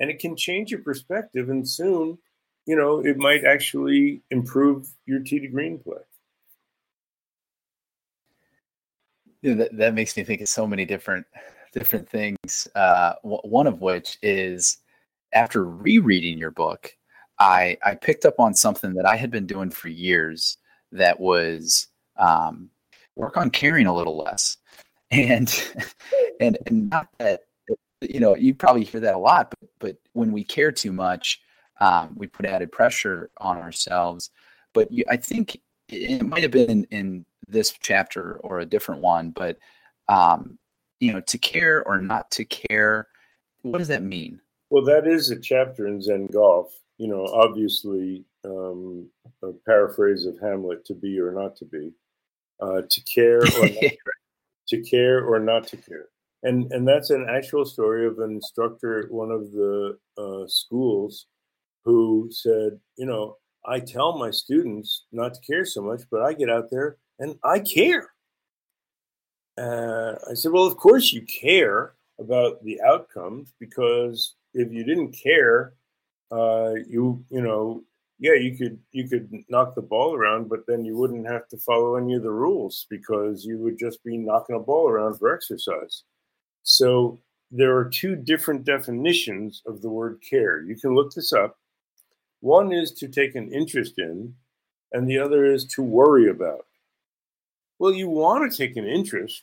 and it can change your perspective. And soon, you know, it might actually improve your tee to green play. Yeah, that, that makes me think of so many different different things. Uh, w- one of which is after rereading your book, I I picked up on something that I had been doing for years. That was um, work on caring a little less, and and and not that you know you probably hear that a lot, but but when we care too much, um, we put added pressure on ourselves. But you, I think it might have been in, in, this chapter or a different one, but um, you know, to care or not to care, what does that mean? Well, that is a chapter in Zen Golf. You know, obviously, um, a paraphrase of Hamlet: "To be or not to be, uh, to care or not, to care or not to care." And and that's an actual story of an instructor at one of the uh, schools who said, you know, I tell my students not to care so much, but I get out there and I care. Uh, I said, well, of course you care about the outcomes because if you didn't care, uh, you you know, yeah, you could you could knock the ball around, but then you wouldn't have to follow any of the rules because you would just be knocking a ball around for exercise. So there are two different definitions of the word care. You can look this up. One is to take an interest in, and the other is to worry about. Well, you want to take an interest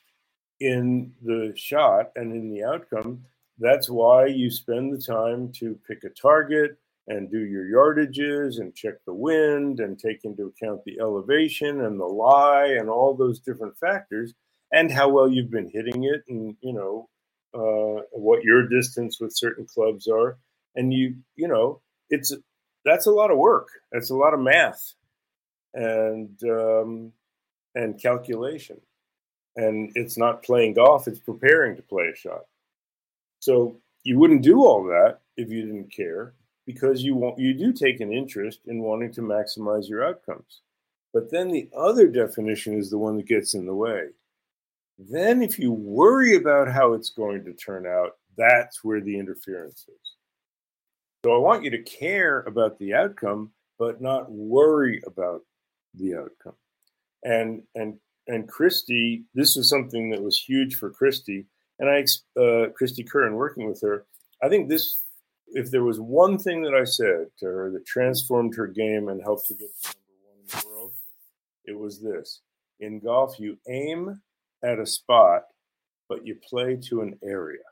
in the shot and in the outcome. That's why you spend the time to pick a target and do your yardages and check the wind and take into account the elevation and the lie and all those different factors and how well you've been hitting it and you know uh, what your distance with certain clubs are and you you know it's that's a lot of work. That's a lot of math and um, and calculation. And it's not playing golf; it's preparing to play a shot. So you wouldn't do all that if you didn't care, because you want you do take an interest in wanting to maximize your outcomes. But then the other definition is the one that gets in the way. Then, if you worry about how it's going to turn out, that's where the interference is. So I want you to care about the outcome, but not worry about the outcome. And and and Cristie, this was something that was huge for Cristie. And I, uh, Cristie Curran, working with her, I think this, if there was one thing that I said to her that transformed her game and helped her get to number one in the world, it was this: in golf, you aim at a spot, but you play to an area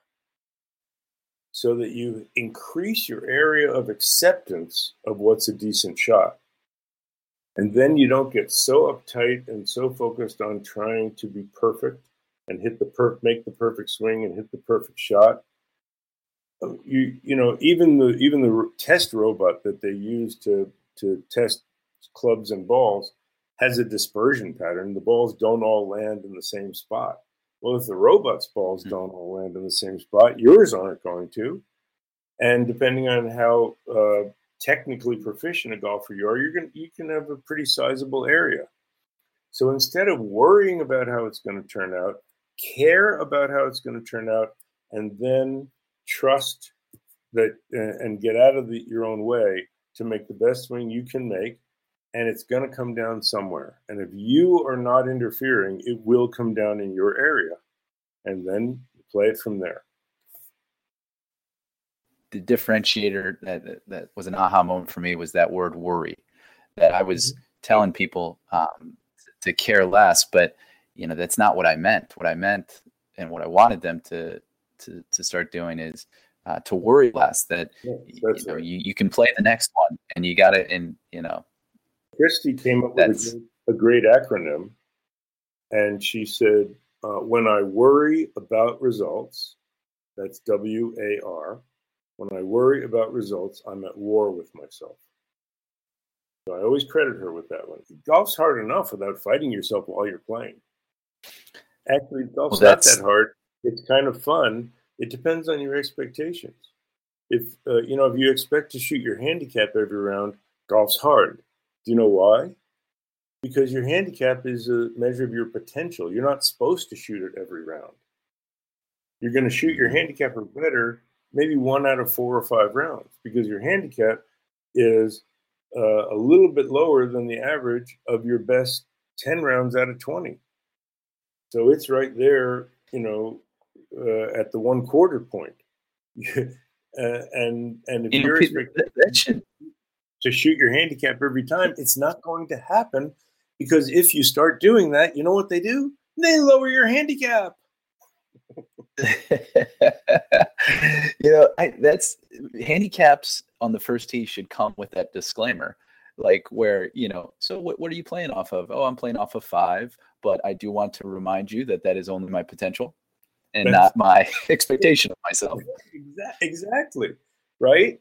so that you increase your area of acceptance of what's a decent shot. And then you don't get so uptight and so focused on trying to be perfect and hit the per make the perfect swing and hit the perfect shot. You you know even the even the test robot that they use to to test clubs and balls has a dispersion pattern. The balls don't all land in the same spot. Well, if the robot's balls hmm. don't all land in the same spot, yours aren't going to. And depending on how uh, technically proficient a golfer you are, you're going you can have a pretty sizable area. So instead of worrying about how it's going to turn out, care about how it's going to turn out, and then trust that uh, and get out of the, your own way to make the best swing you can make and it's going to come down somewhere. And if you are not interfering, it will come down in your area. And then play it from there. The differentiator that, that was an aha moment for me was that word worry. That I was mm-hmm. telling people um, to care less, but you know that's not what I meant. What I meant and what I wanted them to to, to start doing is uh, to worry less. That yeah, you know right. you, you can play the next one, and you got to and you know Cristie came up with a, a, great acronym, and she said, uh, "When I worry about results, that's W A R. When I worry about results, I'm at war with myself." So I always credit her with that one. Golf's hard enough without fighting yourself while you're playing. Actually, golf's well, not that hard. It's kind of fun. It depends on your expectations. If uh, you know, if you expect to shoot your handicap every round, golf's hard. Do you know why? Because your handicap is a measure of your potential. You're not supposed to shoot it every round. You're going to shoot your handicap or better maybe one out of four or five rounds because your handicap is uh, a little bit lower than the average of your best 10 rounds out of 20. So it's right there, you know, uh, at the one quarter point. uh, and and if you you're Peter, expecting that, that should to shoot your handicap every time, it's not going to happen because if you start doing that, you know what they do? They lower your handicap. you know, I, that's handicaps on the first tee should come with that disclaimer, like where you know. So what what are you playing off of? Oh, I'm playing off of five, but I do want to remind you that that is only my potential, and That's- not my expectation of myself. Exactly. Right?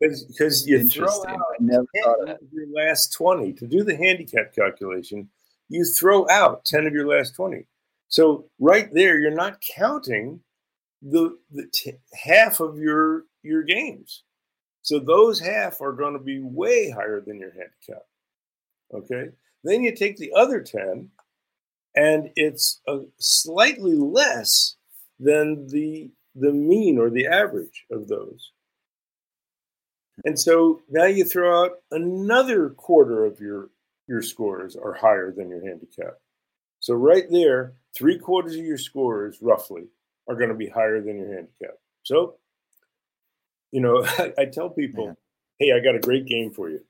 Because you throw out I never thought 10 that. of your last 20 to do the handicap calculation, you throw out 10 of your last 20. So right there, you're not counting the, the t- half of your your games. So those half are going to be way higher than your handicap. Okay. Then you take the other 10 and it's a slightly less than the the mean or the average of those. And so now you throw out another quarter of your your scores are higher than your handicap. So right there, three quarters of your scores roughly are going to be higher than your handicap. So, you know, I, I tell people, Yeah. hey, I got a great game for you.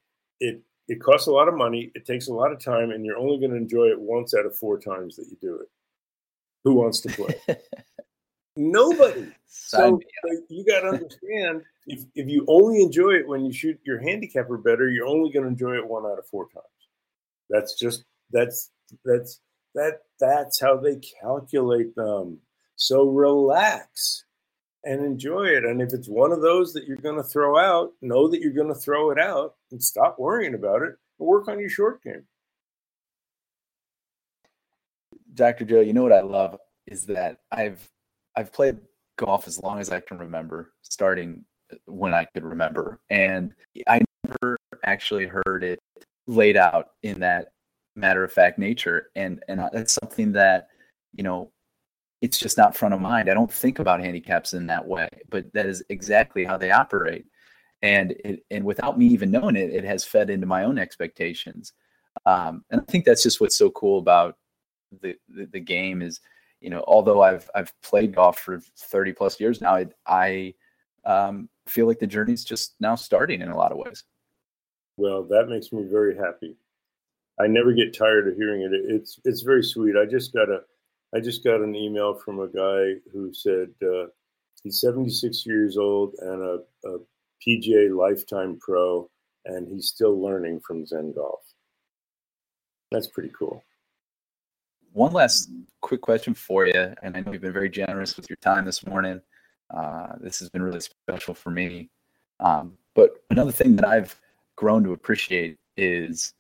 It it costs a lot of money, it takes a lot of time, and you're only going to enjoy it once out of four times that you do it. Who wants to play? Nobody. So you got to understand if, if you only enjoy it when you shoot your handicapper better, you're only going to enjoy it one out of four times. That's just that's that's that that's how they calculate them. So relax and enjoy it. And if it's one of those that you're going to throw out, know that you're going to throw it out and stop worrying about it and work on your short game. Dr. Joe, you know what I love is that I've I've played golf as long as I can remember, starting uh, when I could remember, and I never actually heard it laid out in that matter of fact nature, and and uh, that's something that you know it's just not front of mind. I don't think about handicaps in that way, but that is exactly how they operate, and it, and without me even knowing it, it has fed into my own expectations, um, and I think that's just what's so cool about the, the the game is you know although i've i've played golf for 30 plus years now i, I um, feel like the journey's just now starting in a lot of ways Well, that makes me very happy. I never get tired of hearing it. It's it's very sweet. I just got a I just got an email from a guy who said uh, he's 76 years old and a, a PGA lifetime pro, and he's still learning from Zen Golf. That's pretty cool. one last quick question for you and i know you've been very generous with your time this morning uh, this has been really special for me um, but another thing that i've grown to appreciate is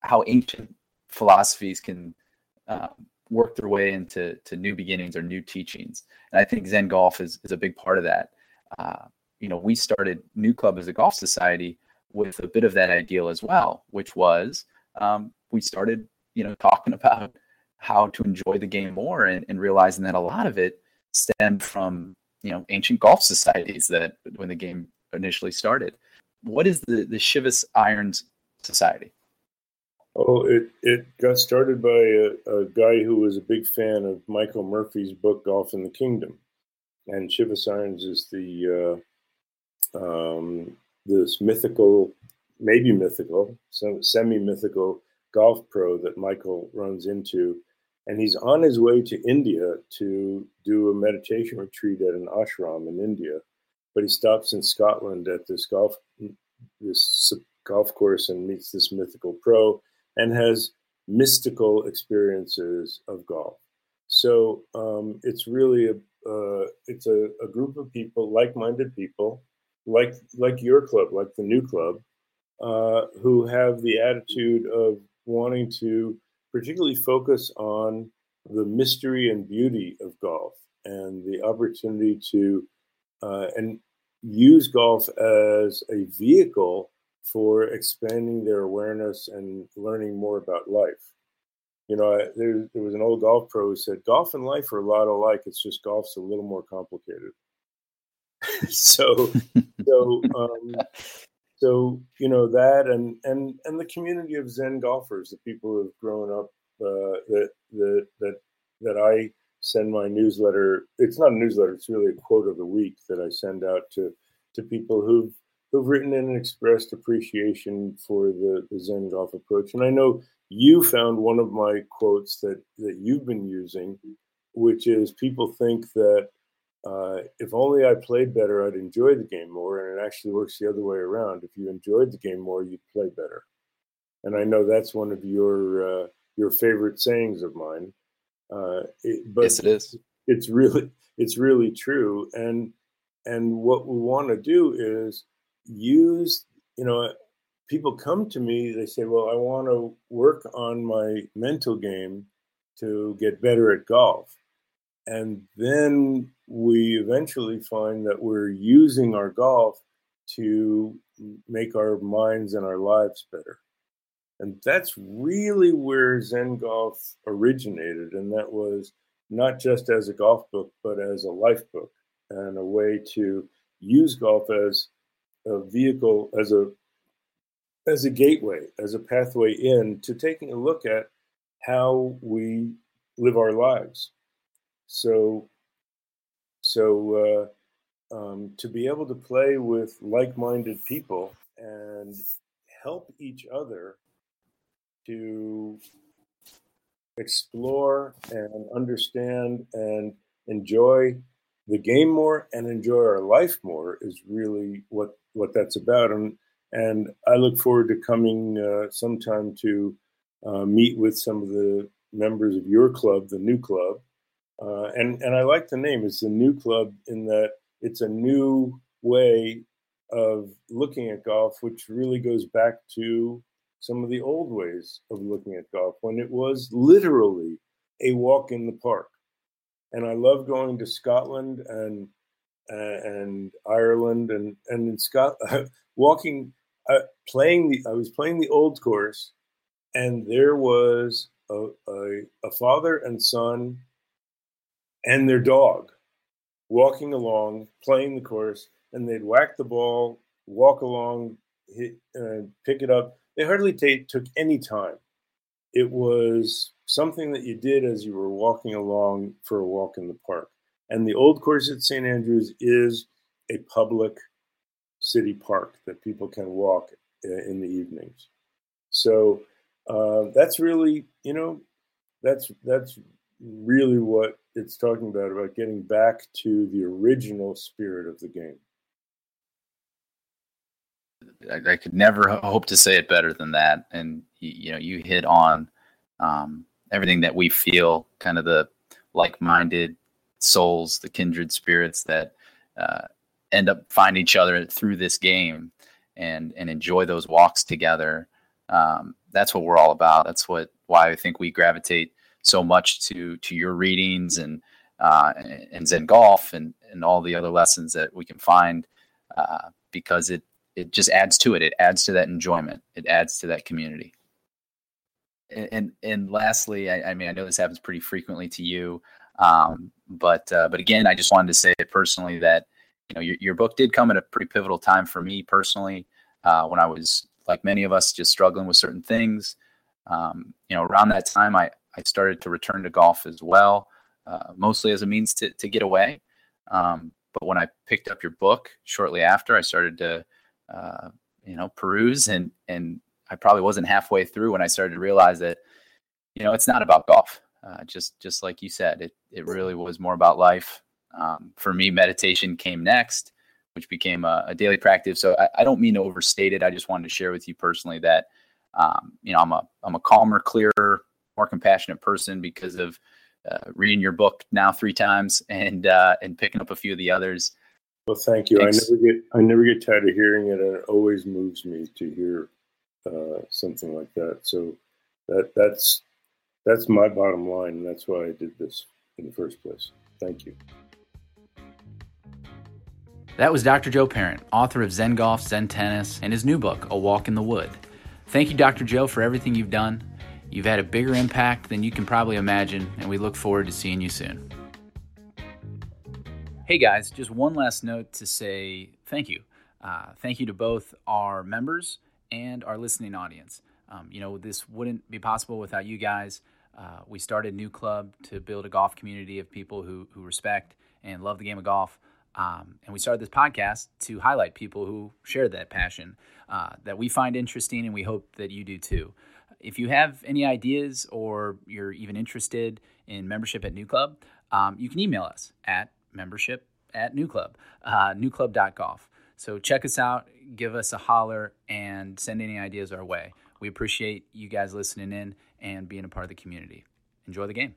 how ancient philosophies can uh, work their way into to new beginnings or new teachings. And I think Zen Golf is, is a big part of that. Uh, you know, we started New Club as a golf society with a bit of that ideal as well, which was um, we started, you know, talking about how to enjoy the game more and, and realizing that a lot of it stemmed from, you know, ancient golf societies that when the game initially started. What is the, the Shivas Irons Society? Oh, it, it got started by a, a guy who was a big fan of Michael Murphy's book Golf in the Kingdom, and Shivas Irons is the uh, um, this mythical, maybe mythical, semi-mythical golf pro that Michael runs into, and he's on his way to India to do a meditation retreat at an ashram in India, but he stops in Scotland at this golf this golf course and meets this mythical pro and has mystical experiences of golf. So um, it's really a uh, it's a, a, group of people, like-minded people, like like your club, like the new club, uh, who have the attitude of wanting to particularly focus on the mystery and beauty of golf and the opportunity to uh, and use golf as a vehicle for expanding their awareness and learning more about life. You know, there, there was an old golf pro who said, golf and life are a lot alike. It's just golf's a little more complicated. so, so, um, so you know that, and and and the community of Zen golfers, the people who have grown up, uh, that that that that I send my newsletter. It's not a newsletter; it's really a quote of the week that I send out to to people who've who've written in and expressed appreciation for the, the Zen golf approach. And I know you found one of my quotes that that you've been using, which is people think that uh, if only I played better, I'd enjoy the game more. And it actually works the other way around. If you enjoyed the game more, you'd play better. And I know that's one of your uh, your favorite sayings of mine. Uh, it, but yes, it is. It's really it's really true. And and what we want to do is use you know people come to me they say well i want to work on my mental game to get better at golf and then we eventually find that we're using our golf to make our minds and our lives better. And that's really where Zen Golf originated. And that was not just as a golf book, but as a life book and a way to use golf as a vehicle, as a as a gateway, as a pathway in to taking a look at how we live our lives. So, so uh, um, to be able to play with like-minded people and help each other to explore and understand and enjoy the game more and enjoy our life more is really what what that's about and and I look forward to coming uh, sometime to uh, meet with some of the members of your club, the new club, uh, and and I like the name. It's a new club in that it's a new way of looking at golf, which really goes back to some of the old ways of looking at golf when it was literally a walk in the park. And I love going to Scotland and and Ireland and and in Scotland, walking uh, playing the I was playing the old course and there was a, a, a father and son and their dog walking along, playing the course, and they'd whack the ball, walk along, hit, uh, pick it up. They hardly t- took any time. It was something that you did as you were walking along for a walk in the park. And the old course at St. Andrews is a public city park that people can walk in the evenings. So uh, that's really, you know, that's that's really what it's talking about about getting back to the original spirit of the game. I, I could never hope to say it better than that. And you know, you hit on um, everything that we feel, kind of the like-minded souls, the kindred spirits that uh, end up finding each other through this game and and enjoy those walks together. Um, that's what we're all about. That's what why I think we gravitate so much to to your readings and uh, and Zen golf and and all the other lessons that we can find uh, because it it just adds to it. It adds to that enjoyment. It adds to that community. And and, and lastly, I, I mean, I know this happens pretty frequently to you, um, but uh, but again, I just wanted to say it personally that you know your, your book did come at a pretty pivotal time for me personally uh, when I was like many of us just struggling with certain things. Um, you know, around that time, I I started to return to golf as well, uh, mostly as a means to, to get away. Um, but when I picked up your book shortly after, I started to, uh, you know, peruse and, and I probably wasn't halfway through when I started to realize that, you know, it's not about golf. Uh, just, just like you said, it, it really was more about life. Um, for me, meditation came next, which became a, a daily practice. So I, I, don't mean to overstate it. I just wanted to share with you personally that, um, you know, I'm a, I'm a calmer, clearer, more compassionate person because of uh, reading your book now three times and uh, and picking up a few of the others. Well, thank you. Thanks. I never get I never get tired of hearing it, and it always moves me to hear uh, something like that. So that that's that's my bottom line, and that's why I did this in the first place. Thank you. That was Dr. Joe Parent, author of Zen Golf, Zen Tennis, and his new book, A Walk in the Wood. Thank you, Dr. Joe, for everything you've done. You've had a bigger impact than you can probably imagine, and we look forward to seeing you soon. Hey guys, just one last note to say thank you. Uh, thank you to both our members and our listening audience. Um, you know, this wouldn't be possible without you guys. Uh, we started New Club to build a golf community of people who, who respect and love the game of golf. Um, and we started this podcast to highlight people who share that passion uh, that we find interesting, and we hope that you do too. If you have any ideas or you're even interested in membership at New Club, um, you can email us at membership at New Club, uh, newclub.golf. So check us out, give us a holler, and send any ideas our way. We appreciate you guys listening in and being a part of the community. Enjoy the game.